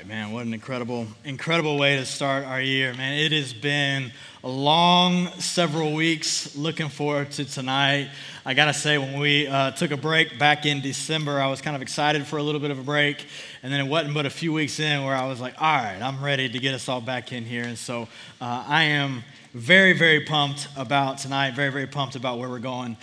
right, man. What an incredible, incredible way to start our year, man. It has been a long several weeks. Looking forward to tonight. I gotta say, when we uh, took a break back in December, I was kind of excited for a little bit of a break, and then it wasn't but a few weeks in where I was like, all right, I'm ready to get us all back in here. And so uh, I am very, very pumped about tonight. Very, very pumped about where we're going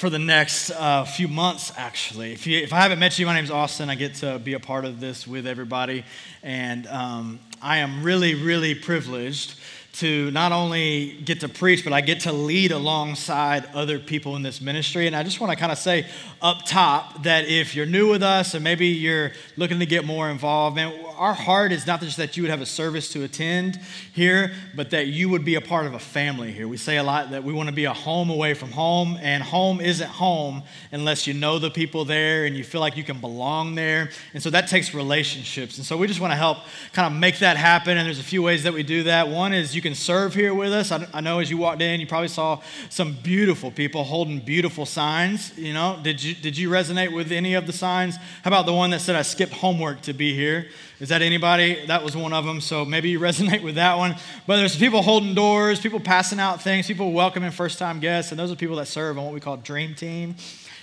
for the next uh, few months, actually. If, you, if, I haven't met you, my name is Austin. I get to be a part of this with everybody. And um, I am really, really privileged to not only get to preach, but I get to lead alongside other people in this ministry. And I just want to kind of say up top that if you're new with us and maybe you're looking to get more involved, man, our heart is not just that you would have a service to attend here, but that you would be a part of a family here. We say a lot that we want to be a home away from home, and home isn't home unless you know the people there and you feel like you can belong there. And so that takes relationships. And so we just want to help kind of make that happen. And there's a few ways that we do that. One is you can serve here with us. I, know as you walked in, you probably saw some beautiful people holding beautiful signs. You know, did you did you resonate with any of the signs? How about the one that said I skipped homework to be here? Is that anybody? That was one of them. So maybe you resonate with that one. But there's people holding doors, people passing out things, people welcoming first time guests, and those are people that serve on what we call Dream Team.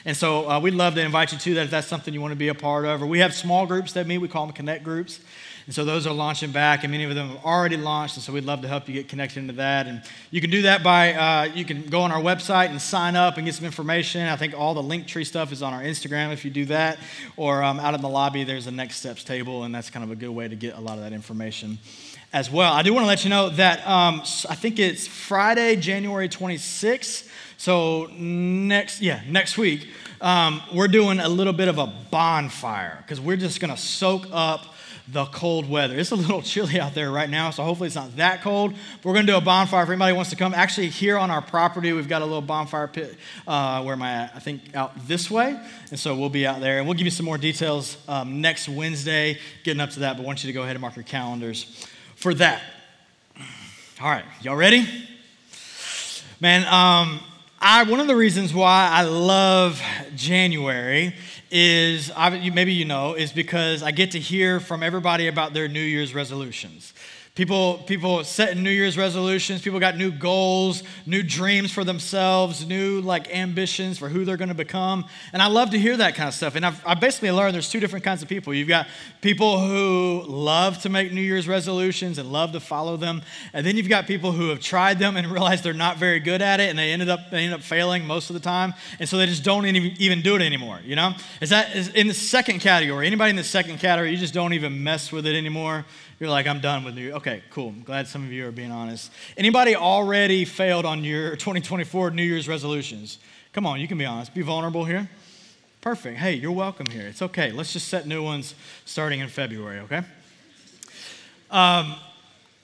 And so uh, we'd love to invite you to that if that's something you want to be a part of. Or we have small groups that meet, we call them connect groups. And so those are launching back, and many of them have already launched. And so we'd love to help you get connected into that. And you can do that by uh, you can go on our website and sign up and get some information. I think all the Linktree stuff is on our Instagram if you do that, or um, out in the lobby there's a next steps table, and that's kind of a good way to get a lot of that information as well. I do want to let you know that um, I think it's Friday, January 26th. So next, yeah, next week, um, we're doing a little bit of a bonfire because we're just going to soak up the cold weather. It's a little chilly out there right now, so hopefully it's not that cold. But we're going to do a bonfire if anybody wants to come. Actually, here on our property, we've got a little bonfire pit uh, where am I at? I think out this way. And so we'll be out there. And we'll give you some more details um, next Wednesday, getting up to that. But I want you to go ahead and mark your calendars for that. All right, y'all ready? Man, um, I, one of the reasons why I love January is maybe you know is because I get to hear from everybody about their New Year's resolutions. People, people setting New Year's resolutions. People got new goals, new dreams for themselves, new like ambitions for who they're going to become. And I love to hear that kind of stuff. And I've, I've basically learned there's two different kinds of people. You've got people who love to make New Year's resolutions and love to follow them. And then you've got people who have tried them and realized they're not very good at it and they ended up, they end up failing most of the time. And so they just don't even, even do it anymore, you know? Is that is in the second category? Anybody in the second category, you just don't even mess with it anymore? You're like, I'm done with New Okay, cool. I'm glad some of you are being honest. Anybody already failed on your 2024 New Year's resolutions? Come on, you can be honest. Be vulnerable here. Perfect. Hey, you're welcome here. It's okay. Let's just set new ones starting in February, okay? Um,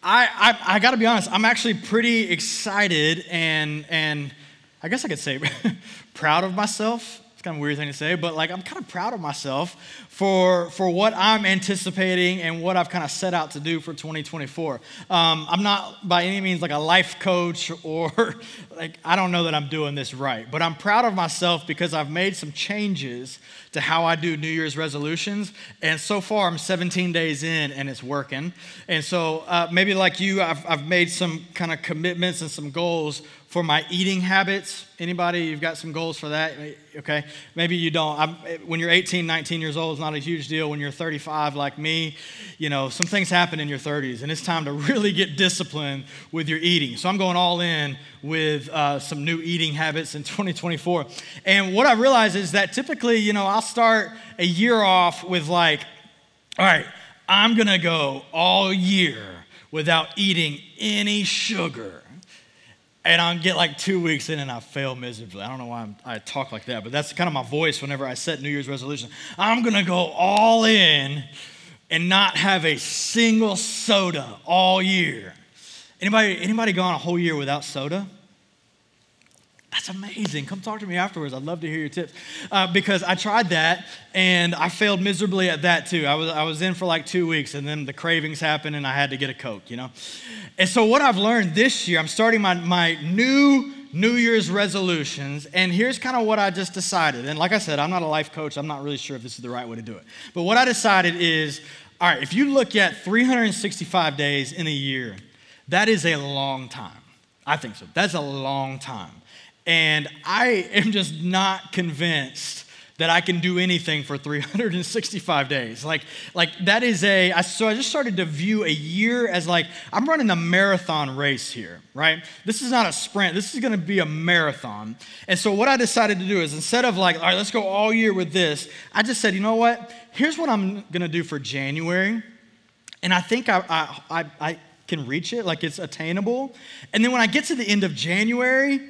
I, I, I got to be honest, I'm actually pretty excited and, and I guess I could say proud of myself kind of weird thing to say, but like I'm kind of proud of myself for, for what I'm anticipating and what I've kind of set out to do for 2024. Um, I'm not by any means like a life coach or like I don't know that I'm doing this right, but I'm proud of myself because I've made some changes to how I do New Year's resolutions. And so far, I'm 17 days in and it's working. And so uh, maybe like you, I've, I've made some kind of commitments and some goals for my eating habits. Anybody, you've got some goals for that? Okay. Maybe you don't. I'm, when you're 18, 19 years old, it's not a huge deal. When you're 35, like me, you know, some things happen in your 30s, and it's time to really get disciplined with your eating. So I'm going all in with uh, some new eating habits in 2024. And what I realize is that typically, you know, I'll start a year off with like, all right, I'm to go all year without eating any sugar and I'll get like two weeks in and I fail miserably. I don't know why I'm, i talk like that, but that's kind of my voice whenever I set New Year's resolution. I'm going to go all in and not have a single soda all year. Anybody, anybody gone a whole year without soda? That's amazing. Come talk to me afterwards. I'd love to hear your tips. Uh, because I tried that and I failed miserably at that too. I was, I was in for like two weeks and then the cravings happened and I had to get a Coke, you know? And so, what I've learned this year, I'm starting my, my new New Year's resolutions, and here's kind of what I just decided. And like I said, I'm not a life coach, I'm not really sure if this is the right way to do it. But what I decided is All right, if you look at 365 days in a year, that is a long time. I think so. That's a long time. And I am just not convinced that I can do anything for 365 days. Like, like that is a, I, so I just started to view a year as like, I'm running a marathon race here, right? This is not a sprint. This is going to be a marathon. And so what I decided to do is instead of like, all right, let's go all year with this, I just said, you know what? Here's what I'm going to do for January. And I think I, I, I, I can reach it, like it's attainable. And then when I get to the end of January,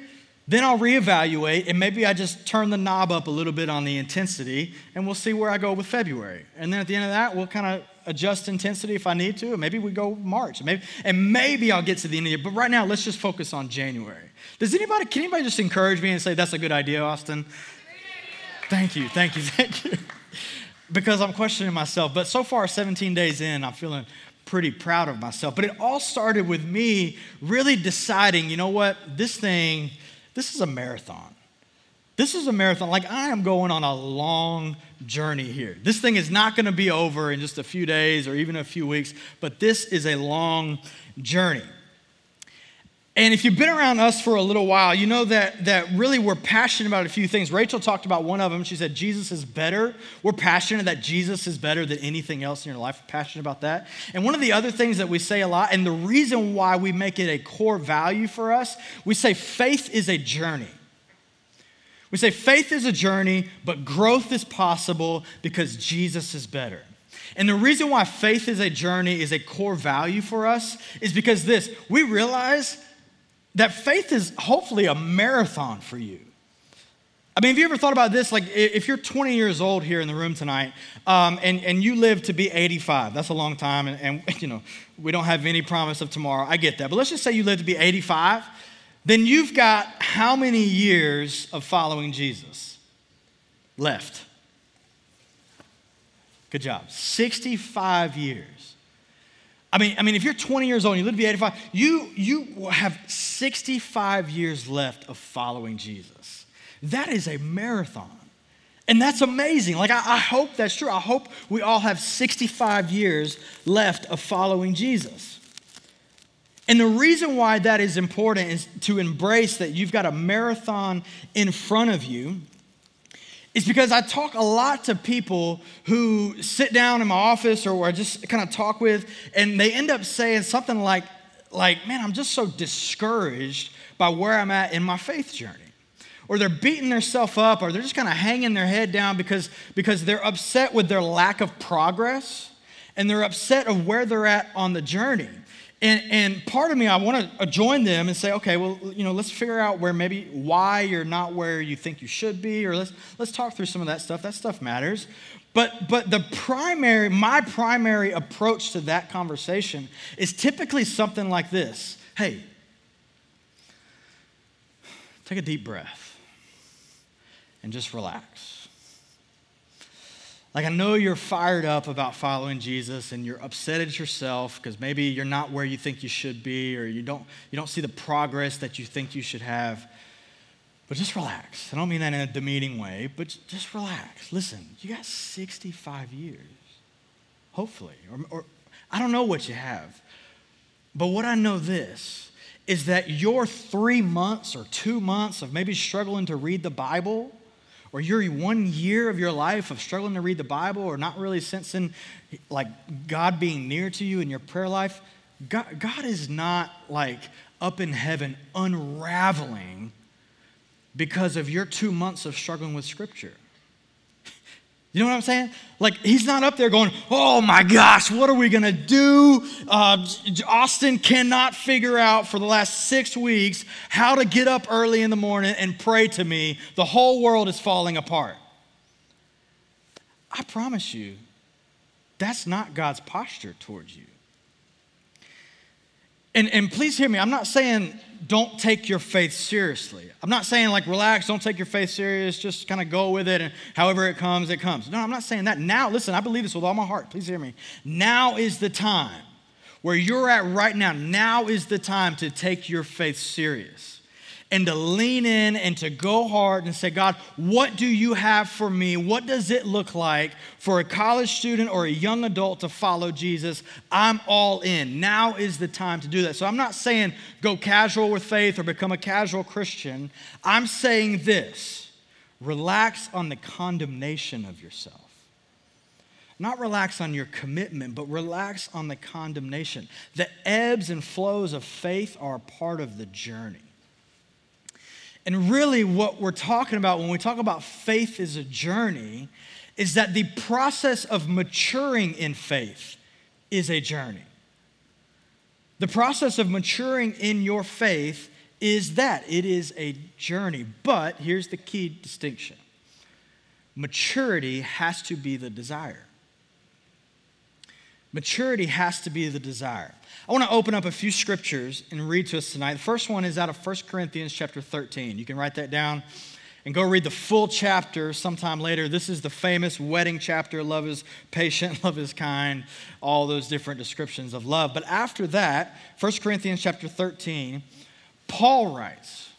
then I'll reevaluate and maybe I just turn the knob up a little bit on the intensity and we'll see where I go with February. And then at the end of that, we'll kind of adjust intensity if I need to. And maybe we go March. Maybe, and maybe I'll get to the end of the year. But right now, let's just focus on January. Does anybody, can anybody just encourage me and say, that's a good idea, Austin? Thank you, thank you, thank you. because I'm questioning myself. But so far, 17 days in, I'm feeling pretty proud of myself. But it all started with me really deciding, you know what, this thing this is a marathon. This is a marathon. Like, I am going on a long journey here. This thing is not going to be over in just a few days or even a few weeks, but this is a long journey. And if you've been around us for a little while, you know that, that really we're passionate about a few things. Rachel talked about one of them. She said, Jesus is better. We're passionate that Jesus is better than anything else in your life. We're passionate about that. And one of the other things that we say a lot, and the reason why we make it a core value for us, we say faith is a journey. We say faith is a journey, but growth is possible because Jesus is better. And the reason why faith is a journey is a core value for us is because this we realize that faith is hopefully a marathon for you. I mean, have you ever thought about this? Like, if you're 20 years old here in the room tonight, um, and, and you live to be 85, that's a long time, and, and, you know, we don't have any promise of tomorrow. I get that. But let's just say you live to be 85, then you've got how many years of following Jesus left? Good job. 65 years. I mean, I mean, if you're 20 years old and you live to be 85, you, you have 65 years left of following Jesus. That is a marathon. And that's amazing. Like, I, I, hope that's true. I hope we all have 65 years left of following Jesus. And the reason why that is important is to embrace that you've got a marathon in front of you is because I talk a lot to people who sit down in my office or I just kind of talk with, and they end up saying something like, like, man, I'm just so discouraged by where I'm at in my faith journey. Or they're beating themselves up, or they're just kind of hanging their head down because, because they're upset with their lack of progress and they're upset of where they're at on the journey. And, and part of me, I want to join them and say, okay, well, you know, let's figure out where maybe why you're not where you think you should be, or let's, let's talk through some of that stuff. That stuff matters. But, but the primary, my primary approach to that conversation is typically something like this Hey, take a deep breath and just relax. Like, I know you're fired up about following Jesus and you're upset at yourself because maybe you're not where you think you should be or you don't, you don't see the progress that you think you should have. But just relax. I don't mean that in a demeaning way, but just relax. Listen, you got 65 years, hopefully. Or, or I don't know what you have. But what I know this is that your three months or two months of maybe struggling to read the Bible or your one year of your life of struggling to read the Bible or not really sensing like God being near to you in your prayer life, God, God is not like up in heaven unraveling because of your two months of struggling with Scripture. You know what I'm saying? Like, he's not up there going, oh my gosh, what are we gonna do? Uh, Austin cannot figure out for the last six weeks how to get up early in the morning and pray to me. The whole world is falling apart. I promise you, that's not God's posture towards you. And, and please hear me, I'm not saying don't take your faith seriously. I'm not saying like relax, don't take your faith serious, just kind of go with it and however it comes, it comes. No, I'm not saying that. Now, listen, I believe this with all my heart. Please hear me. Now is the time where you're at right now. Now is the time to take your faith serious. And to lean in and to go hard and say, God, what do you have for me? What does it look like for a college student or a young adult to follow Jesus? I'm all in. Now is the time to do that. So I'm not saying go casual with faith or become a casual Christian. I'm saying this relax on the condemnation of yourself. Not relax on your commitment, but relax on the condemnation. The ebbs and flows of faith are part of the journey. And really, what we're talking about when we talk about faith is a journey is that the process of maturing in faith is a journey. The process of maturing in your faith is that it is a journey. But here's the key distinction maturity has to be the desire. Maturity has to be the desire. I want to open up a few scriptures and read to us tonight. The first one is out of 1 Corinthians chapter 13. You can write that down and go read the full chapter sometime later. This is the famous wedding chapter love is patient, love is kind, all those different descriptions of love. But after that, 1 Corinthians chapter 13, Paul writes,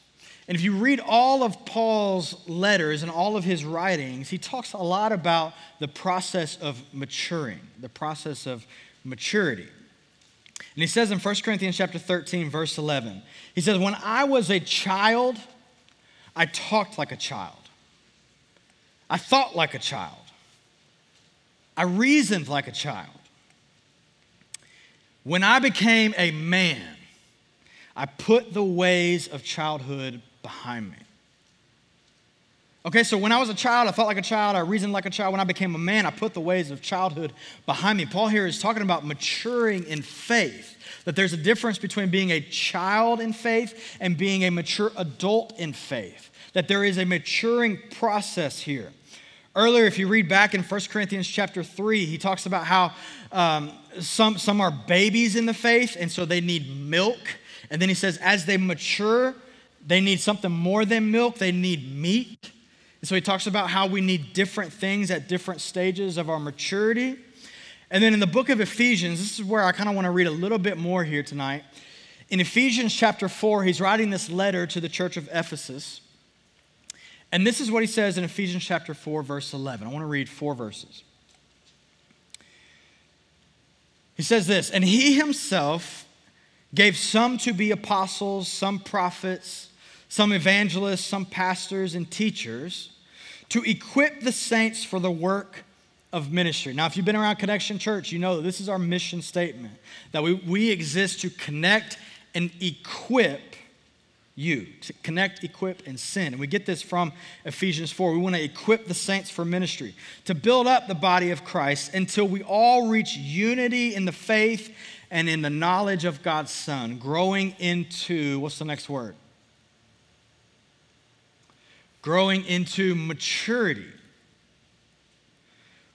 and if you read all of Paul's letters and all of his writings, he talks a lot about the process of maturing, the process of maturity. And he says in 1 Corinthians chapter 13 verse 11, he says, "When I was a child, I talked like a child. I thought like a child. I reasoned like a child. When I became a man, I put the ways of childhood behind me. Okay, so when I was a child, I felt like a child, I reasoned like a child. When I became a man, I put the ways of childhood behind me. Paul here is talking about maturing in faith, that there's a difference between being a child in faith and being a mature adult in faith, that there is a maturing process here. Earlier, if you read back in 1 Corinthians chapter 3, he talks about how um, some, some are babies in the faith, and so they need milk. And then he says, as they mature, they need something more than milk, they need meat. And so he talks about how we need different things at different stages of our maturity. And then in the book of Ephesians, this is where I kind of want to read a little bit more here tonight. In Ephesians chapter 4, he's writing this letter to the church of Ephesus. And this is what he says in Ephesians chapter 4, verse 11. I want to read four verses. He says this, and he himself gave some to be apostles, some prophets some evangelists, some pastors, and teachers to equip the saints for the work of ministry. Now, if you've been around Connection Church, you know this is our mission statement that we, we exist to connect and equip you, to connect, equip, and send. And we get this from Ephesians 4. We want to equip the saints for ministry, to build up the body of Christ until we all reach unity in the faith and in the knowledge of God's Son, growing into, what's the next word? Growing into maturity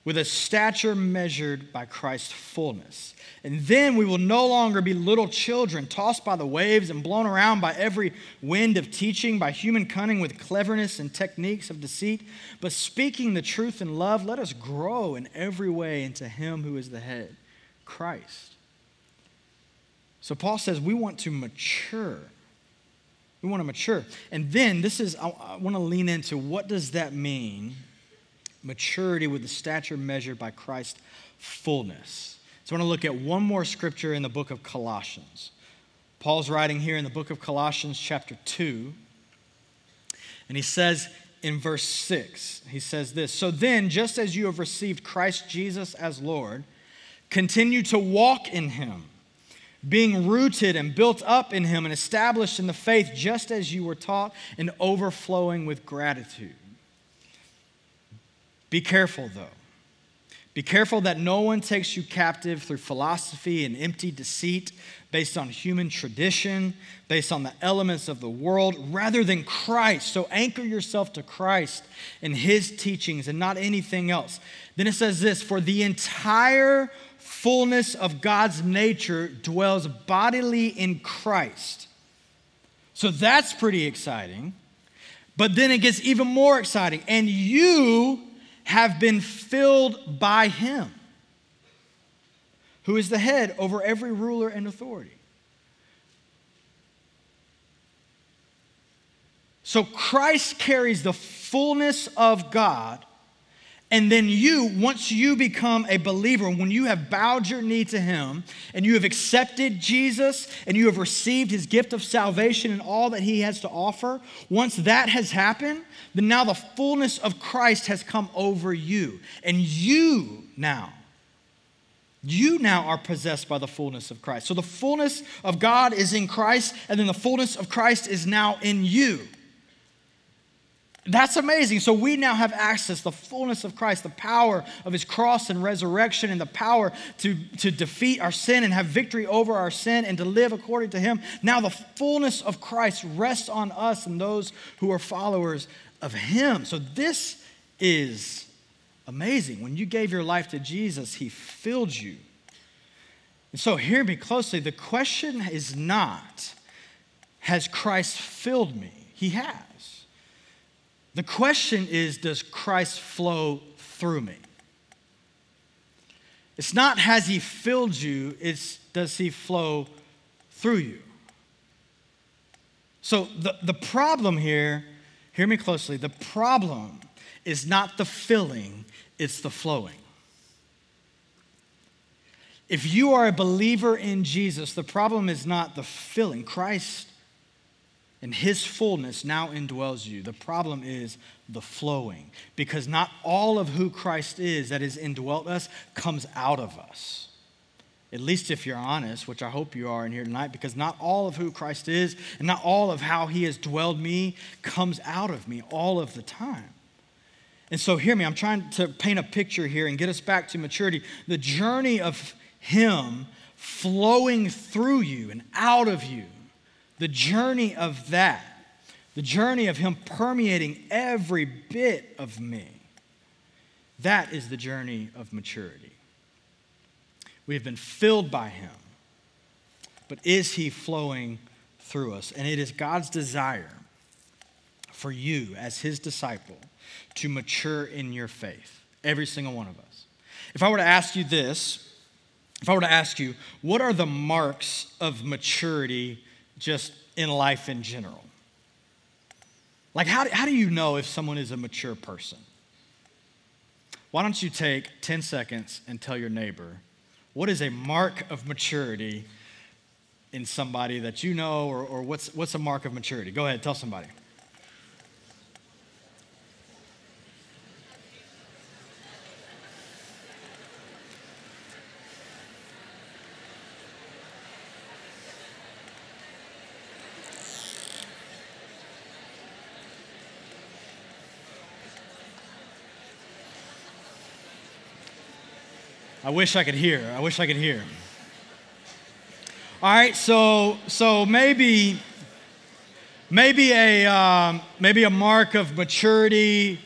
with a stature measured by Christ's fullness. And then we will no longer be little children tossed by the waves and blown around by every wind of teaching, by human cunning with cleverness and techniques of deceit. But speaking the truth in love, let us grow in every way into Him who is the head, Christ. So Paul says we want to mature we want to mature. And then this is, I, I want to lean into what does that mean? Maturity with the stature measured by Christ's fullness. So I want to look at one more scripture in the book of Colossians. Paul's writing here in the book of Colossians, chapter 2. And he says in verse 6, he says this So then, just as you have received Christ Jesus as Lord, continue to walk in him being rooted and built up in Him and established in the faith just as you were taught and overflowing with gratitude. Be careful, though. Be careful that no one takes you captive through philosophy and empty deceit based on human tradition, based on the elements of the world, rather than Christ. So anchor yourself to Christ and His teachings and not anything else. Then it says this For the entire fullness of God's nature dwells bodily in Christ. So that's pretty exciting. But then it gets even more exciting. And you have been filled by him, who is the head over every ruler and authority. So Christ carries the fullness of God. And then you, once you become a believer, when you have bowed your knee to Him and you have accepted Jesus and you have received His gift of salvation and all that He has to offer, once that has happened, then now the fullness of Christ has come over you. And you now, you now are possessed by the fullness of Christ. So the fullness of God is in Christ, and then the fullness of Christ is now in you. That's amazing. So we now have access, the fullness of Christ, the power of his cross and resurrection, and the power to, to defeat our sin and have victory over our sin and to live according to him. Now the fullness of Christ rests on us and those who are followers of him. So this is amazing. When you gave your life to Jesus, he filled you. And so hear me closely. The question is not, has Christ filled me? He has. The question is Does Christ flow through me? It's not has he filled you, it's does he flow through you? So the, the problem here, hear me closely, the problem is not the filling, it's the flowing. If you are a believer in Jesus, the problem is not the filling. Christ and his fullness now indwells you. The problem is the flowing, because not all of who Christ is that is indwelt us comes out of us. At least if you're honest, which I hope you are in here tonight, because not all of who Christ is and not all of how he has dwelled me comes out of me all of the time. And so, hear me, I'm trying to paint a picture here and get us back to maturity. The journey of him flowing through you and out of you the journey of that, the journey of Him permeating every bit of me, that is the journey of maturity. We have been filled by Him, but is He flowing through us? And it is God's desire for you, as His disciple, to mature in your faith, every single one of us. If I were to ask you this, if I were to ask you, what are the marks of maturity just in life in general. Like, how, how do you know if someone is a mature person? Why don't you take 10 seconds and tell your neighbor, what is a mark of maturity in somebody that you know, or, or what's, what's a mark of maturity? Go ahead, tell somebody. I wish I could hear. I wish I could hear. All right, so so maybe maybe a um, maybe a mark of maturity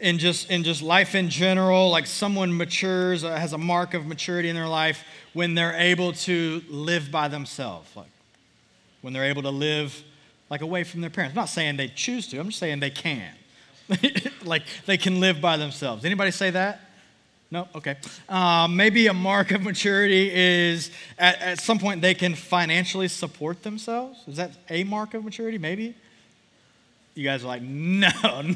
in just in just life in general. Like someone matures uh, has a mark of maturity in their life when they're able to live by themselves, like when they're able to live like away from their parents. I'm not saying they choose to. I'm just saying they can. like they can live by themselves. Anybody say that? No? Okay. Um, maybe a mark of maturity is at, at some point they can financially support themselves. Is that a mark of maturity? Maybe? You guys are like, no,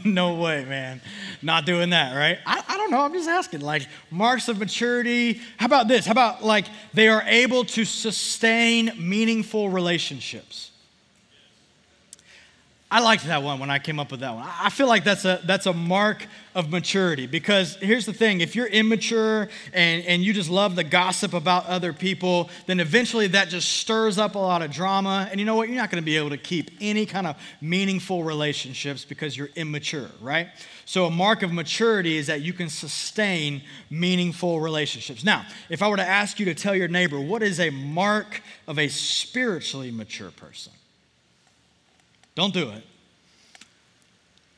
no way, man. Not doing that, right? I, I don't know. I'm just asking. Like, marks of maturity. How about this? How about like they are able to sustain meaningful relationships? I liked that one when I came up with that one. I feel like that's a, that's a mark of maturity because here's the thing if you're immature and, and you just love the gossip about other people, then eventually that just stirs up a lot of drama. And you know what? You're not going to be able to keep any kind of meaningful relationships because you're immature, right? So, a mark of maturity is that you can sustain meaningful relationships. Now, if I were to ask you to tell your neighbor, what is a mark of a spiritually mature person? Don't do it.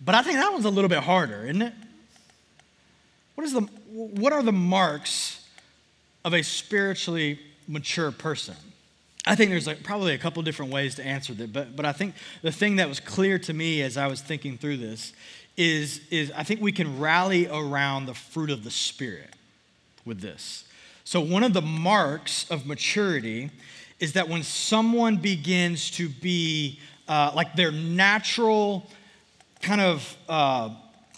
But I think that one's a little bit harder, isn't it? What, is the, what are the marks of a spiritually mature person? I think there's like probably a couple different ways to answer that, but, but I think the thing that was clear to me as I was thinking through this is, is I think we can rally around the fruit of the Spirit with this. So, one of the marks of maturity is that when someone begins to be uh, like their natural kind of uh,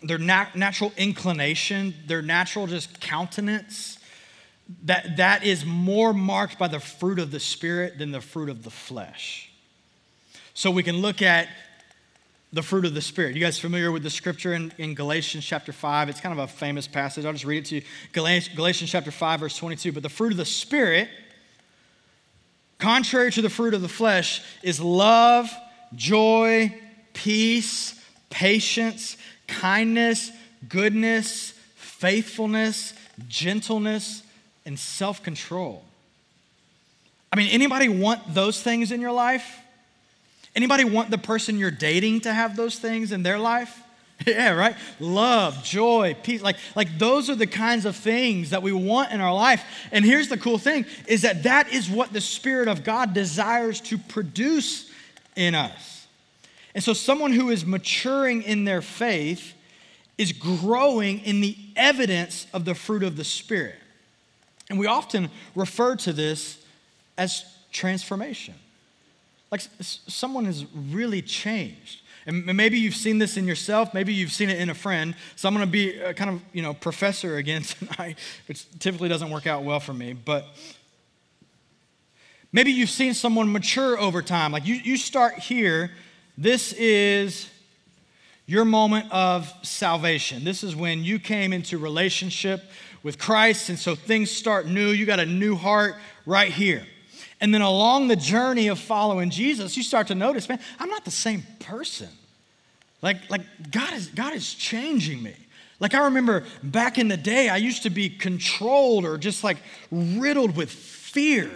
their nat- natural inclination, their natural just countenance, that, that is more marked by the fruit of the Spirit than the fruit of the flesh. So we can look at the fruit of the Spirit. You guys familiar with the scripture in, in Galatians chapter 5? It's kind of a famous passage. I'll just read it to you. Galatians, Galatians chapter 5, verse 22. But the fruit of the Spirit, contrary to the fruit of the flesh, is love, joy, peace, patience, kindness, goodness, faithfulness, gentleness, and self-control. I mean, anybody want those things in your life? Anybody want the person you're dating to have those things in their life? Yeah, right? Love, joy, peace. Like, like those are the kinds of things that we want in our life. And here's the cool thing is that that is what the Spirit of God desires to produce in us. And so someone who is maturing in their faith is growing in the evidence of the fruit of the Spirit. And we often refer to this as transformation. Like someone has really changed. And maybe you've seen this in yourself, maybe you've seen it in a friend. So I'm going to be a kind of, you know, professor again tonight, which typically doesn't work out well for me, but maybe you've seen someone mature over time. Like you, you start here, this is your moment of salvation. This is when you came into relationship with Christ, and so things start new. You got a new heart right here. And then along the journey of following Jesus, you start to notice, man, I'm not the same person. Like, like God is God is changing me. Like I remember back in the day, I used to be controlled or just like riddled with fear,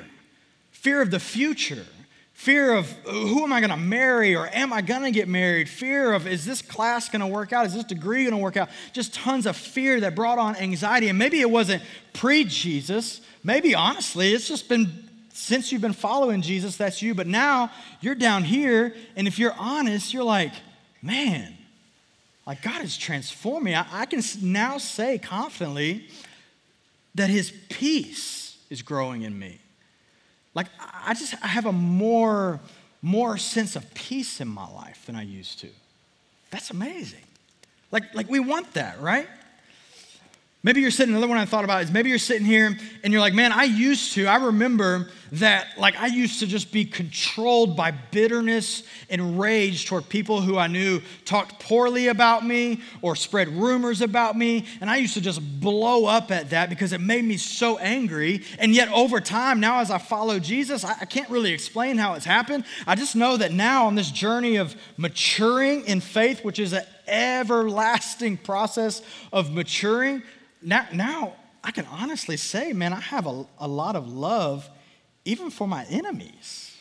fear of the future, fear of who am I going to marry or am I going to get married, fear of is this class going to work out, is this degree going to work out, just tons of fear that brought on anxiety. And maybe it wasn't pre Jesus, maybe honestly, it's just been since you've been following Jesus, that's you. But now you're down here, and if you're honest, you're like, man, like God has transformed me. I, I can now say confidently that His peace is growing in me. Like I just I have a more more sense of peace in my life than I used to. That's amazing. Like like we want that, right? Maybe you're sitting, another one I thought about is maybe you're sitting here and you're like, man, I used to, I remember that, like, I used to just be controlled by bitterness and rage toward people who I knew talked poorly about me or spread rumors about me. And I used to just blow up at that because it made me so angry. And yet, over time, now as I follow Jesus, I, I can't really explain how it's happened. I just know that now on this journey of maturing in faith, which is an everlasting process of maturing, now, now I can honestly say, man, I have a, a lot of love even for my enemies,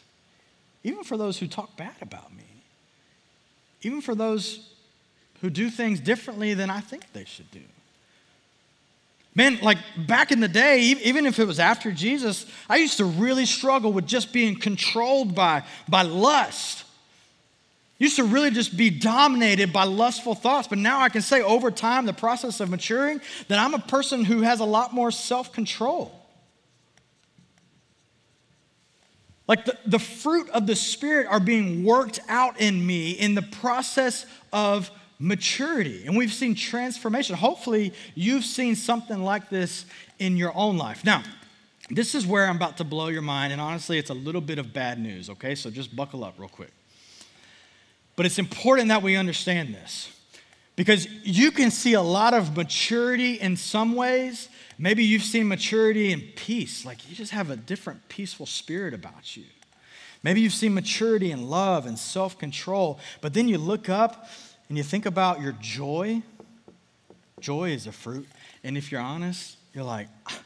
even for those who talk bad about me, even for those who do things differently than I think they should do. Man, like back in the day, even if it was after Jesus, I used to really struggle with just being controlled by, by lust used to really just be dominated by lustful thoughts, but now I can say over time, the process of maturing, that I'm a person who has a lot more self control. Like the, the fruit of the Spirit are being worked out in me in the process of maturity. And we've seen transformation. Hopefully, you've seen something like this in your own life. Now, this is where I'm about to blow your mind, and honestly, it's a little bit of bad news, okay? So just buckle up real quick. But it's important that we understand this because you can see a lot of maturity in some ways. Maybe you've seen maturity in peace, like you just have a different peaceful spirit about you. Maybe you've seen maturity in love and self control, but then you look up and you think about your joy. Joy is a fruit. And if you're honest, you're like, ah,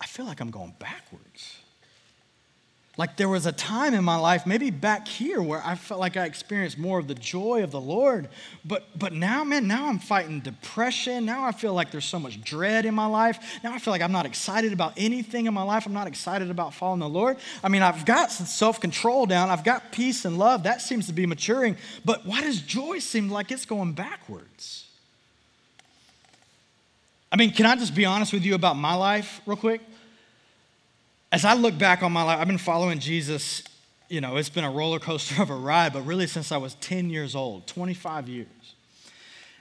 I feel like I'm going backwards. Like there was a time in my life, maybe back here, where I felt like I experienced more of the joy of the Lord. But, but now, man, now I'm fighting depression. Now I feel like there's so much dread in my life. Now I feel like I'm not excited about anything in my life. I'm not excited about following the Lord. I mean, I've got some self control down, I've got peace and love. That seems to be maturing. But why does joy seem like it's going backwards? I mean, can I just be honest with you about my life, real quick? As I look back on my life, I've been following Jesus you know, it's been a roller coaster of a ride, but really since I was 10 years old, 25 years.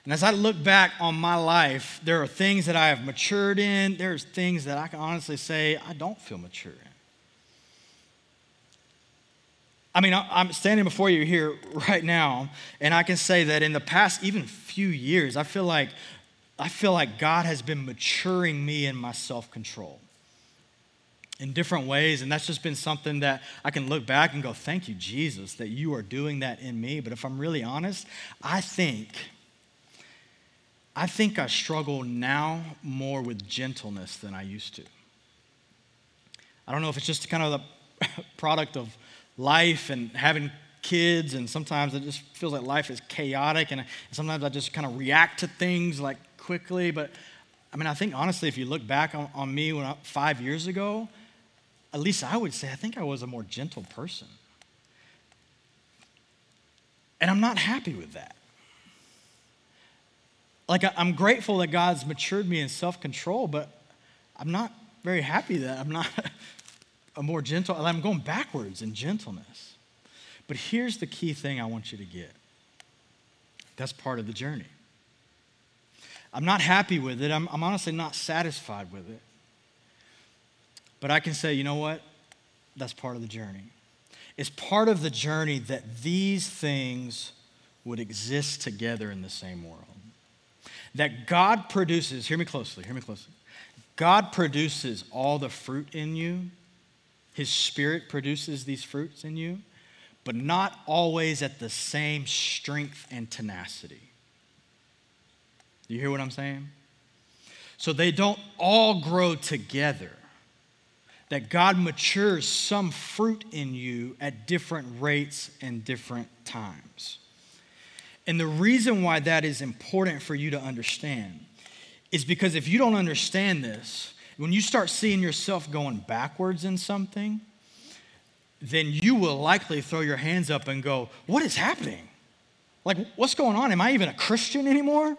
And as I look back on my life, there are things that I have matured in. There's things that I can honestly say I don't feel mature in. I mean, I'm standing before you here right now, and I can say that in the past, even few years, I feel like I feel like God has been maturing me in my self-control in different ways. And that's just been something that I can look back and go, thank you, Jesus, that you are doing that in me. But if I'm really honest, I think, I think I struggle now more with gentleness than I used to. I don't know if it's just kind of the product of life and having kids, and sometimes it just feels like life is chaotic, and sometimes I just kind of react to things like quickly. But I mean, I think honestly, if you look back on, on me when I, five years ago, at least I would say I think I was a more gentle person. And I'm not happy with that. Like, I'm grateful that God's matured me in self control, but I'm not very happy that I'm not a more gentle, I'm going backwards in gentleness. But here's the key thing I want you to get that's part of the journey. I'm not happy with it. I'm, I'm honestly not satisfied with it. But I can say, you know what? That's part of the journey. It's part of the journey that these things would exist together in the same world. That God produces, hear me closely, hear me closely. God produces all the fruit in you, His Spirit produces these fruits in you, but not always at the same strength and tenacity. Do you hear what I'm saying? So they don't all grow together that God matures some fruit in you at different rates and different times. And the reason why that is important for you to understand is because if you don't understand this, when you start seeing yourself going backwards in something, then you will likely throw your hands up and go, What is happening? Like, what's going on? Am I even a Christian anymore?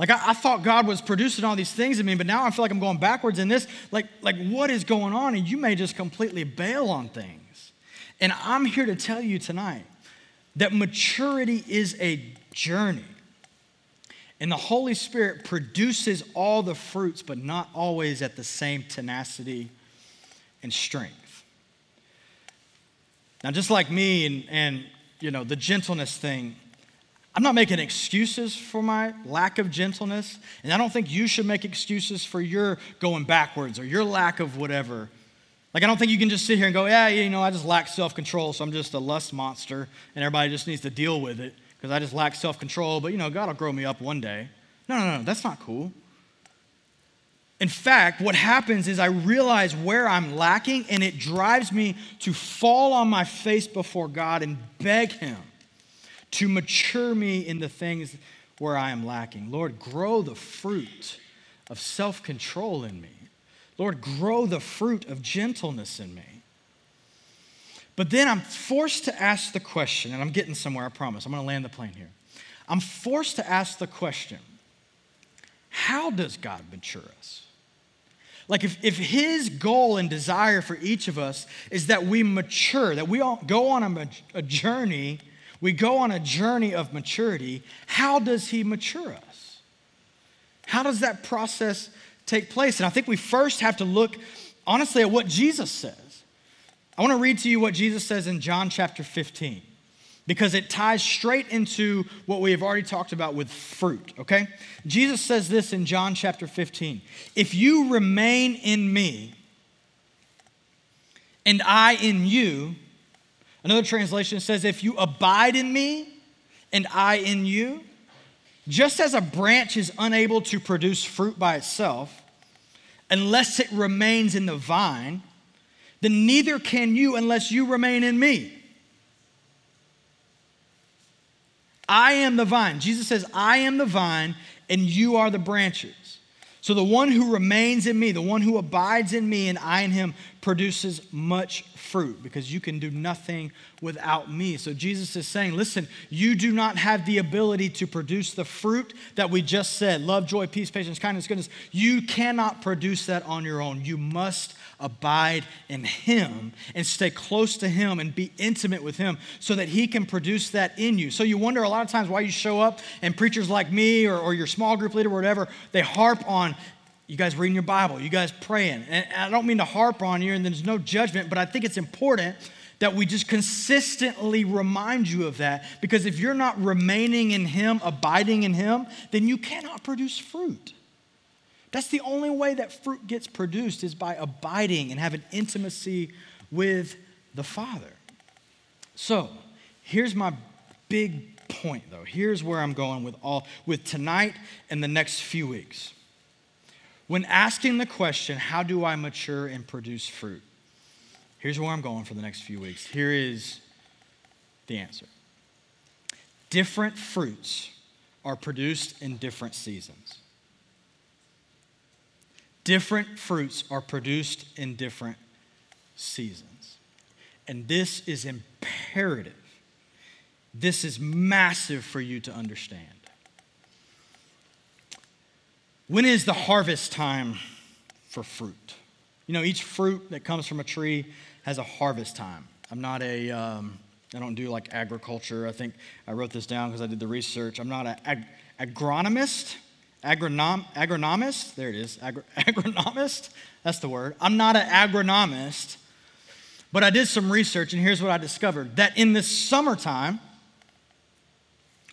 Like I, I, thought God was producing all these things in me, but now I feel like I'm going backwards in this. Like, like what is going on? And you may just completely bail on things. And I'm here to tell you tonight that maturity is a journey. And the Holy Spirit produces all the fruits, but not always at the same tenacity and strength. Now, just like me and, and you know, the gentleness thing, I'm not making excuses for my lack of gentleness, and I don't think you should make excuses for your going backwards or your lack of whatever. Like, I don't think you can just sit here and go, yeah, you know, I just lack self control, so I'm just a lust monster, and everybody just needs to deal with it because I just lack self control, but, you know, God will grow me up one day. No, no, no, that's not cool. In fact, what happens is I realize where I'm lacking, and it drives me to fall on my face before God and beg Him to mature me in the things where I am lacking. Lord, grow the fruit of self control in me. Lord, grow the fruit of gentleness in me. But then I'm forced to ask the question, and I'm getting somewhere, I promise. I'm going to land the plane here. I'm forced to ask the question how does God mature us? Like, if, if His goal and desire for each of us is that we mature, that we all go on a, a journey we go on a journey of maturity. How does He mature us? How does that process take place? And I think we first have to look honestly at what Jesus says. I want to read to you what Jesus says in John chapter 15 because it ties straight into what we have already talked about with fruit, okay? Jesus says this in John chapter 15 If you remain in me and I in you, Another translation says, If you abide in me and I in you, just as a branch is unable to produce fruit by itself unless it remains in the vine, then neither can you unless you remain in me. I am the vine. Jesus says, I am the vine, and you are the branches. So the one who remains in me, the one who abides in me, and I in him produces much fruit because you can do nothing without me. So Jesus is saying, listen, you do not have the ability to produce the fruit that we just said love, joy, peace, patience, kindness, goodness. You cannot produce that on your own. You must abide in Him and stay close to Him and be intimate with Him so that He can produce that in you. So you wonder a lot of times why you show up and preachers like me or, or your small group leader or whatever, they harp on you guys reading your Bible, you guys praying. And I don't mean to harp on you and there's no judgment, but I think it's important that we just consistently remind you of that because if you're not remaining in Him, abiding in Him, then you cannot produce fruit. That's the only way that fruit gets produced is by abiding and having intimacy with the Father. So, here's my big point though. Here's where I'm going with all with tonight and the next few weeks. When asking the question, how do I mature and produce fruit? Here's where I'm going for the next few weeks. Here is the answer different fruits are produced in different seasons. Different fruits are produced in different seasons. And this is imperative. This is massive for you to understand. When is the harvest time for fruit? You know, each fruit that comes from a tree has a harvest time. I'm not a, um, I don't do like agriculture. I think I wrote this down because I did the research. I'm not an ag- agronomist, agronom, agronomist. There it is, Agro- agronomist. That's the word. I'm not an agronomist, but I did some research, and here's what I discovered: that in the summertime,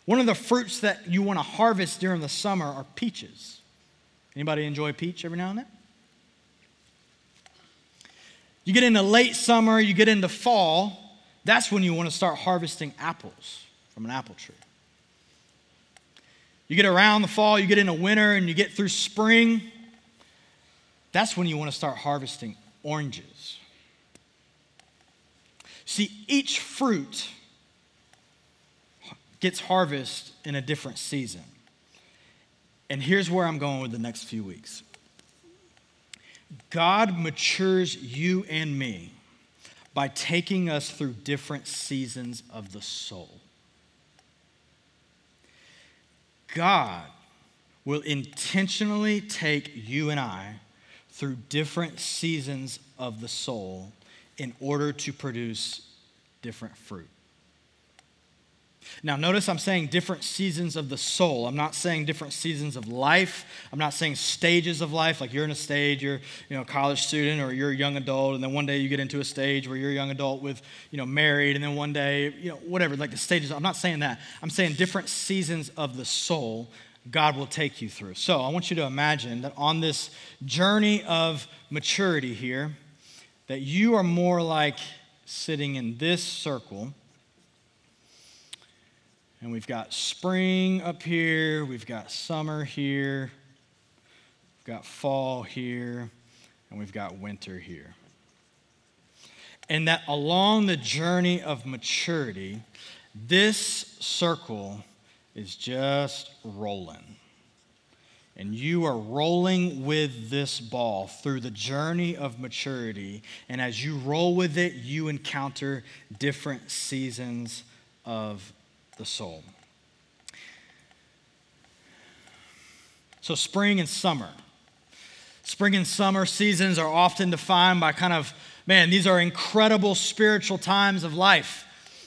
one of the fruits that you want to harvest during the summer are peaches. Anybody enjoy peach every now and then? You get into late summer, you get into fall, that's when you want to start harvesting apples from an apple tree. You get around the fall, you get into winter, and you get through spring, that's when you want to start harvesting oranges. See, each fruit gets harvest in a different season. And here's where I'm going with the next few weeks. God matures you and me by taking us through different seasons of the soul. God will intentionally take you and I through different seasons of the soul in order to produce different fruit. Now, notice I'm saying different seasons of the soul. I'm not saying different seasons of life. I'm not saying stages of life, like you're in a stage, you're you know, a college student or you're a young adult, and then one day you get into a stage where you're a young adult with, you know, married, and then one day, you know, whatever, like the stages. I'm not saying that. I'm saying different seasons of the soul God will take you through. So I want you to imagine that on this journey of maturity here, that you are more like sitting in this circle and we've got spring up here, we've got summer here, we've got fall here, and we've got winter here. And that along the journey of maturity, this circle is just rolling. And you are rolling with this ball through the journey of maturity. And as you roll with it, you encounter different seasons of the soul. So, spring and summer. Spring and summer seasons are often defined by kind of, man, these are incredible spiritual times of life.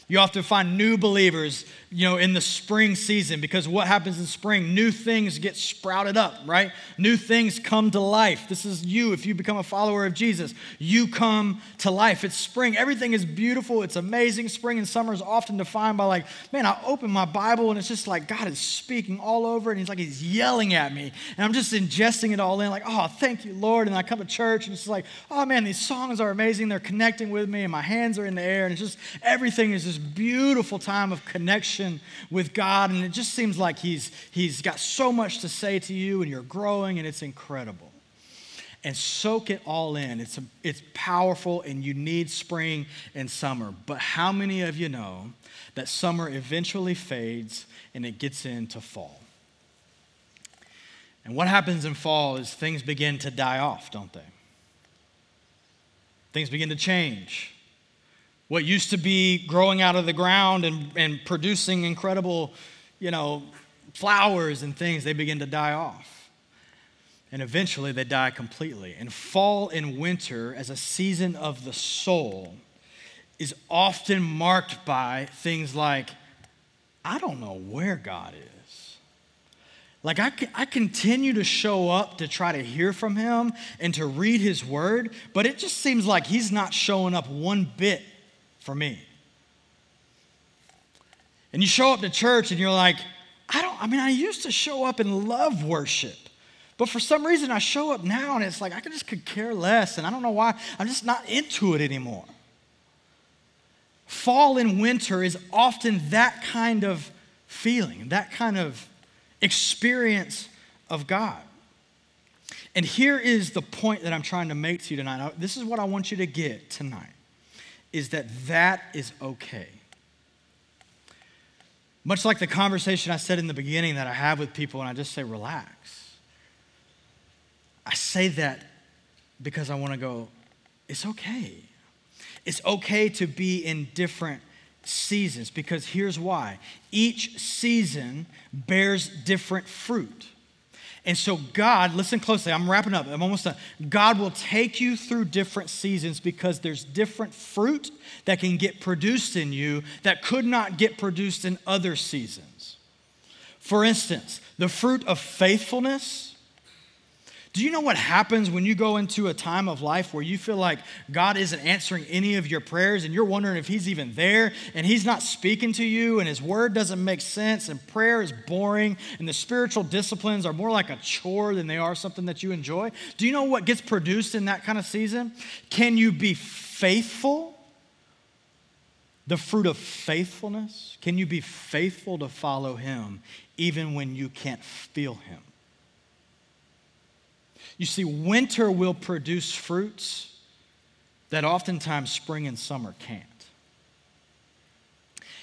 You often find new believers, you know, in the spring season because what happens in spring? New things get sprouted up, right? New things come to life. This is you if you become a follower of Jesus. You come to life. It's spring. Everything is beautiful. It's amazing. Spring and summer is often defined by like, man, I open my Bible and it's just like God is speaking all over and he's like he's yelling at me. And I'm just ingesting it all in like, "Oh, thank you, Lord." And I come to church and it's like, "Oh man, these songs are amazing. They're connecting with me and my hands are in the air and it's just everything is this beautiful time of connection with God. And it just seems like he's, he's got so much to say to you, and you're growing, and it's incredible. And soak it all in. It's, a, it's powerful, and you need spring and summer. But how many of you know that summer eventually fades and it gets into fall? And what happens in fall is things begin to die off, don't they? Things begin to change. What used to be growing out of the ground and, and producing incredible, you know, flowers and things, they begin to die off. and eventually they die completely. And fall and winter, as a season of the soul, is often marked by things like, I don't know where God is. Like, I, I continue to show up to try to hear from Him and to read His Word, but it just seems like He's not showing up one bit for me. And you show up to church and you're like, I don't, I mean, I used to show up and love worship. But for some reason, I show up now and it's like I just could care less, and I don't know why. I'm just not into it anymore. Fall and winter is often that kind of feeling, that kind of experience of God. And here is the point that I'm trying to make to you tonight. This is what I want you to get tonight is that that is okay. Much like the conversation I said in the beginning that I have with people, and I just say, relax. I say that because I want to go, it's okay. It's okay to be in different seasons because here's why each season bears different fruit. And so, God, listen closely, I'm wrapping up, I'm almost done. God will take you through different seasons because there's different fruit that can get produced in you that could not get produced in other seasons. For instance, the fruit of faithfulness do you know what happens when you go into a time of life where you feel like God isn't answering any of your prayers and you're wondering if He's even there and He's not speaking to you and His word doesn't make sense and prayer is boring and the spiritual disciplines are more like a chore than they are something that you enjoy? Do you know what gets produced in that kind of season? Can you be faithful? The fruit of faithfulness? Can you be faithful to follow Him even when you can't feel Him? You see, winter will produce fruits that oftentimes spring and summer can't.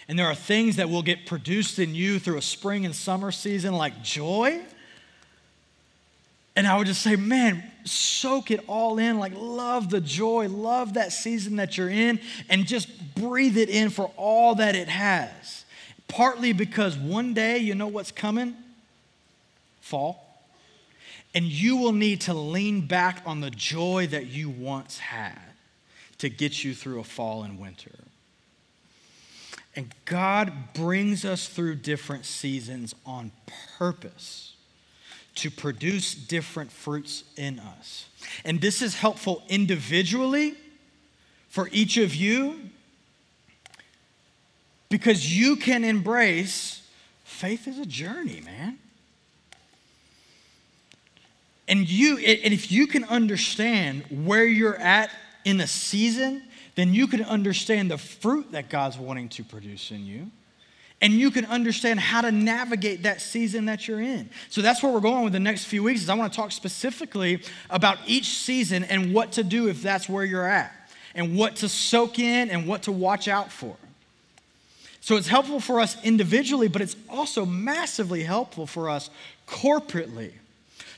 And there are things that will get produced in you through a spring and summer season, like joy. And I would just say, man, soak it all in. Like, love the joy, love that season that you're in, and just breathe it in for all that it has. Partly because one day, you know what's coming? Fall. And you will need to lean back on the joy that you once had to get you through a fall and winter. And God brings us through different seasons on purpose to produce different fruits in us. And this is helpful individually for each of you because you can embrace faith is a journey, man. And you, and if you can understand where you're at in a season, then you can understand the fruit that God's wanting to produce in you. And you can understand how to navigate that season that you're in. So that's where we're going with the next few weeks. Is I want to talk specifically about each season and what to do if that's where you're at, and what to soak in and what to watch out for. So it's helpful for us individually, but it's also massively helpful for us corporately.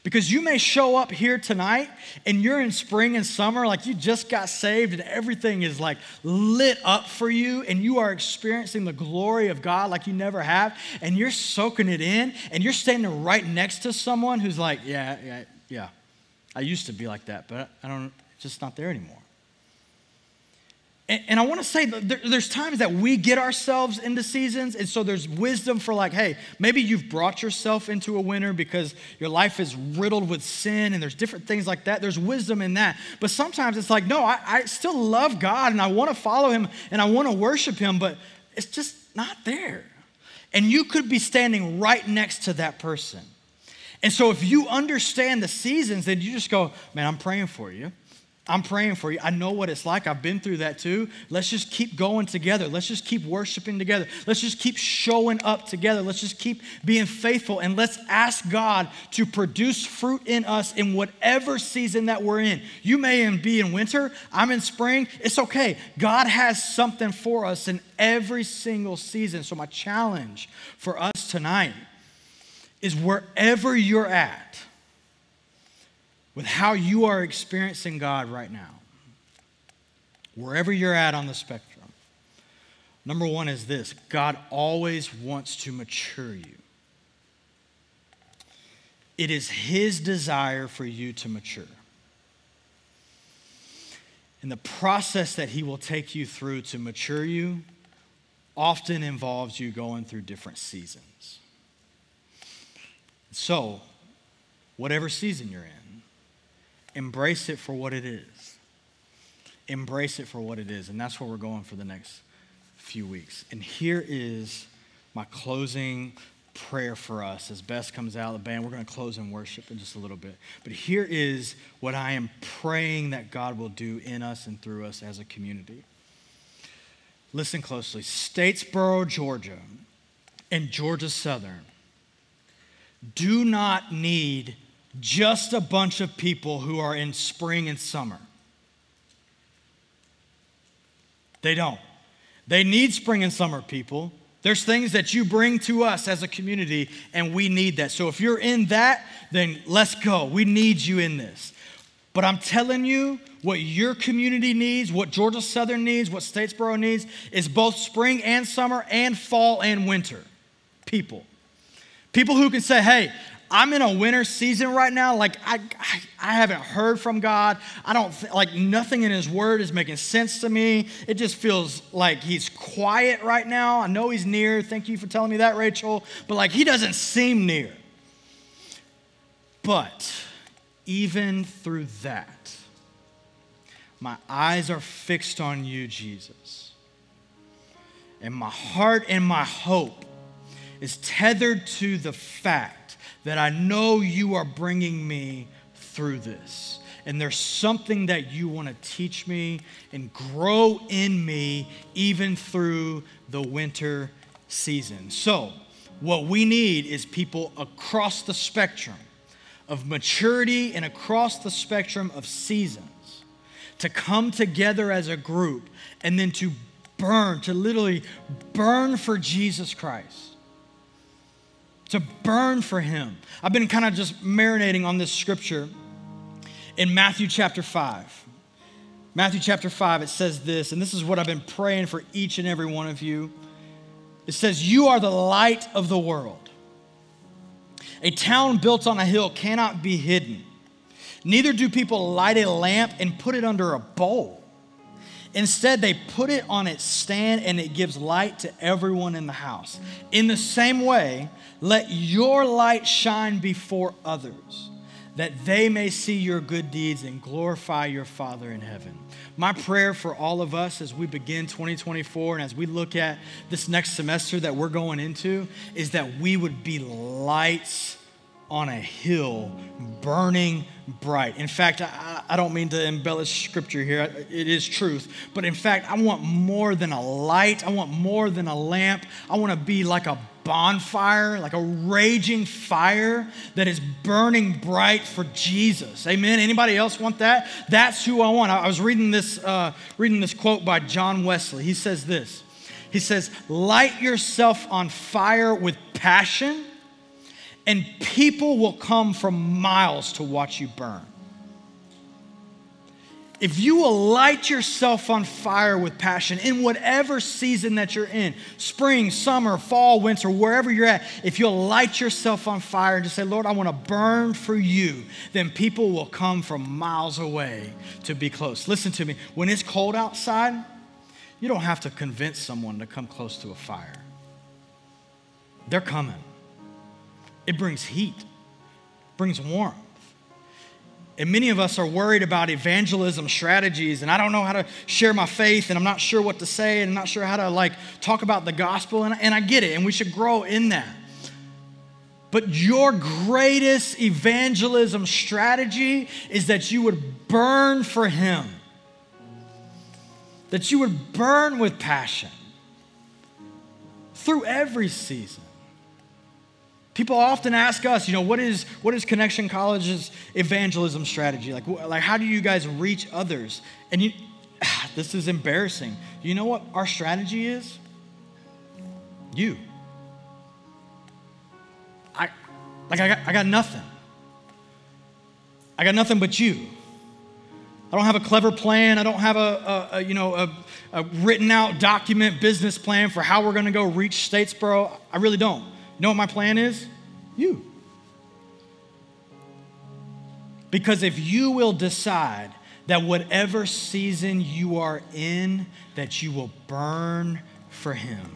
Because you may show up here tonight and you're in spring and summer, like you just got saved and everything is like lit up for you and you are experiencing the glory of God like you never have and you're soaking it in and you're standing right next to someone who's like, yeah, yeah, yeah. I used to be like that, but I don't, just not there anymore. And, and I want to say there, there's times that we get ourselves into seasons, and so there's wisdom for like, hey, maybe you've brought yourself into a winter because your life is riddled with sin, and there's different things like that. There's wisdom in that. But sometimes it's like, no, I, I still love God, and I want to follow Him, and I want to worship Him, but it's just not there. And you could be standing right next to that person. And so if you understand the seasons, then you just go, man, I'm praying for you. I'm praying for you. I know what it's like. I've been through that too. Let's just keep going together. Let's just keep worshiping together. Let's just keep showing up together. Let's just keep being faithful and let's ask God to produce fruit in us in whatever season that we're in. You may be in winter, I'm in spring. It's okay. God has something for us in every single season. So, my challenge for us tonight is wherever you're at, with how you are experiencing God right now, wherever you're at on the spectrum. Number one is this God always wants to mature you. it is His desire for you to mature. And the process that He will take you through to mature you often involves you going through different seasons. So, whatever season you're in, embrace it for what it is. Embrace it for what it is. And that's where we're going for the next few weeks. And here is my closing prayer for us as Bess comes out of the band. We're going to close in worship in just a little bit. But here is what I am praying that God will do in us and through us as a community. Listen closely. Statesboro, Georgia, and Georgia Southern do not need just a bunch of people who are in spring and summer. They don't. They need spring and summer people. There's things that you bring to us as a community, and we need that. So if you're in that, then let's go. We need you in this. But I'm telling you, what your community needs, what Georgia Southern needs, what Statesboro needs, is both spring and summer and fall and winter people. People who can say, hey, I'm in a winter season right now. Like, I, I, I haven't heard from God. I don't, like, nothing in His Word is making sense to me. It just feels like He's quiet right now. I know He's near. Thank you for telling me that, Rachel. But, like, He doesn't seem near. But even through that, my eyes are fixed on you, Jesus. And my heart and my hope is tethered to the fact that I know you are bringing me through this. And there's something that you want to teach me and grow in me even through the winter season. So, what we need is people across the spectrum of maturity and across the spectrum of seasons to come together as a group and then to burn, to literally burn for Jesus Christ to burn for him. I've been kind of just marinating on this scripture in Matthew chapter 5. Matthew chapter 5, it says this, and this is what I've been praying for each and every one of you. It says, You are the light of the world. A town built on a hill cannot be hidden. Neither do people light a lamp and put it under a bowl. Instead, they put it on its stand and it gives light to everyone in the house. In the same way, let your light shine before others, that they may see your good deeds and glorify your Father in heaven. My prayer for all of us as we begin 2024 and as we look at this next semester that we're going into is that we would be lights on a hill burning bright. In fact, I, I, don't mean to embellish scripture here, it is truth. But in fact, I want more than a light, I want more than a lamp. I want to be like a bonfire, like a raging fire that is burning bright for Jesus. Amen. Anybody else want that? That's who I want. I, I was reading this, uh, reading this quote by John Wesley. He says this. He says, Light yourself on fire with passion and people will come from miles to watch you burn. If you will light yourself on fire with passion in whatever season that you're in spring, summer, fall, winter, wherever you're at if you'll light yourself on fire and just say, Lord, I want to burn for you, then people will come from miles away to be close. Listen to me. When it's cold outside, you don't have to convince someone to come close to a fire, they're coming. It brings heat, it brings warmth. And many of us are worried about evangelism strategies, and I don't know how to share my faith, and I'm not sure what to say, and I'm not sure how to like talk about the gospel, and, and I get it, and we should grow in that. But your greatest evangelism strategy is that you would burn for Him, that you would burn with passion through every season. People often ask us, you know, what is, what is Connection College's evangelism strategy? Like, like, how do you guys reach others? And you, this is embarrassing. You know what our strategy is? You. I, like, I got, I got nothing. I got nothing but you. I don't have a clever plan. I don't have a, a, a you know, a, a written out document business plan for how we're going to go reach Statesboro. I really don't. You know what my plan is? You. Because if you will decide that whatever season you are in, that you will burn for Him,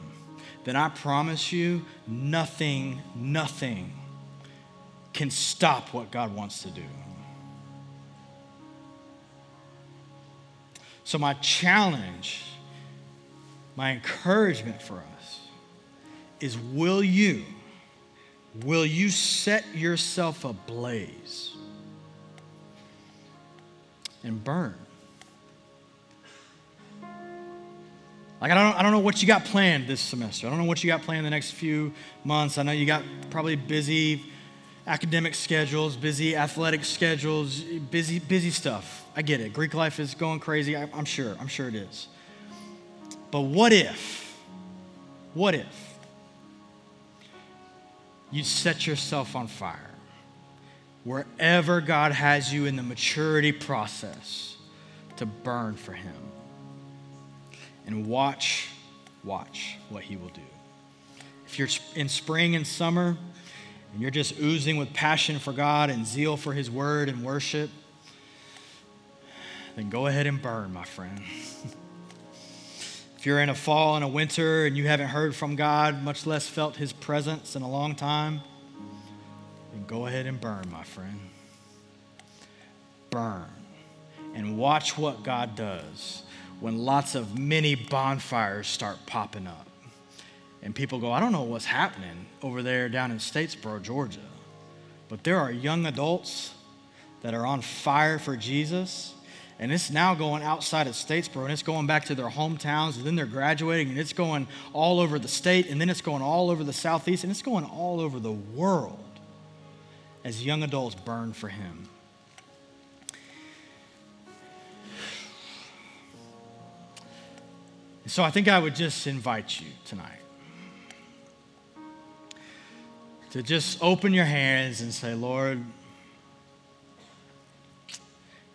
then I promise you, nothing, nothing can stop what God wants to do. So, my challenge, my encouragement for us is will you, will you set yourself ablaze and burn? Like, I don't, I don't know what you got planned this semester. I don't know what you got planned the next few months. I know you got probably busy academic schedules, busy athletic schedules, busy, busy stuff. I get it. Greek life is going crazy. I, I'm sure. I'm sure it is. But what if, what if you set yourself on fire wherever God has you in the maturity process to burn for Him? And watch, watch what He will do. If you're in spring and summer, and you're just oozing with passion for God and zeal for His word and worship, then go ahead and burn, my friend. if you're in a fall and a winter and you haven't heard from God, much less felt His presence in a long time, then go ahead and burn, my friend. Burn. And watch what God does when lots of mini bonfires start popping up and people go, I don't know what's happening over there down in Statesboro, Georgia. But there are young adults that are on fire for Jesus. And it's now going outside of Statesboro and it's going back to their hometowns and then they're graduating and it's going all over the state and then it's going all over the southeast and it's going all over the world as young adults burn for Him. So I think I would just invite you tonight to just open your hands and say, Lord,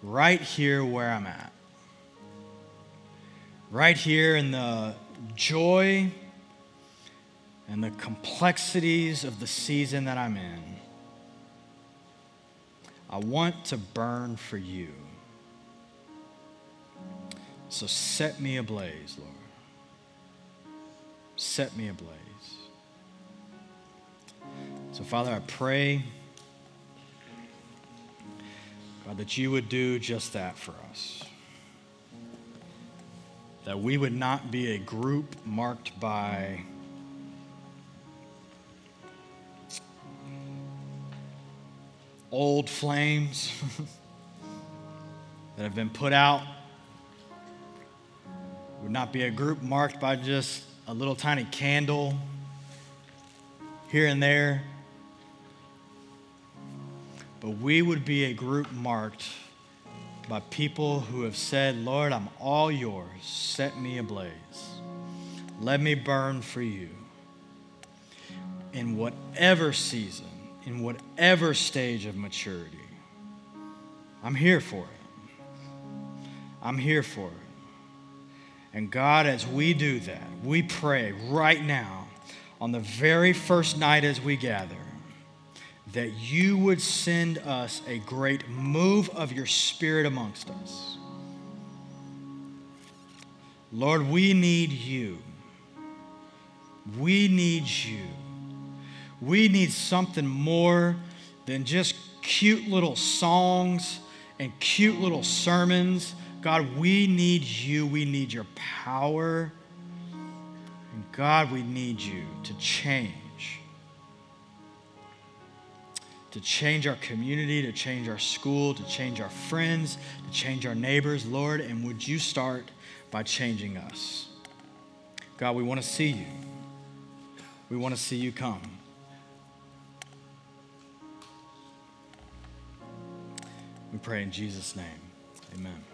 right here where I'm at, right here in the joy and the complexities of the season that I'm in, I want to burn for you. So set me ablaze, Lord. Set me ablaze. So, Father, I pray, God, that you would do just that for us. That we would not be a group marked by old flames that have been put out. would not be a group marked by just a little tiny candle here and there but we would be a group marked by people who have said, Lord, I'm all yours. Set me ablaze. Let me burn for you. In whatever season, in whatever stage of maturity, I'm here for it. I'm here for it. And God, as we do that, we pray right now on the very first night as we gather that you would send us a great move of your spirit amongst us. Lord, we need you. We need you. We need something more than just cute little songs and cute little sermons. God, we need you. We need your power. And God, we need you to change to change our community, to change our school, to change our friends, to change our neighbors, Lord. And would you start by changing us? God, we want to see you. We want to see you come. We pray in Jesus' name. Amen.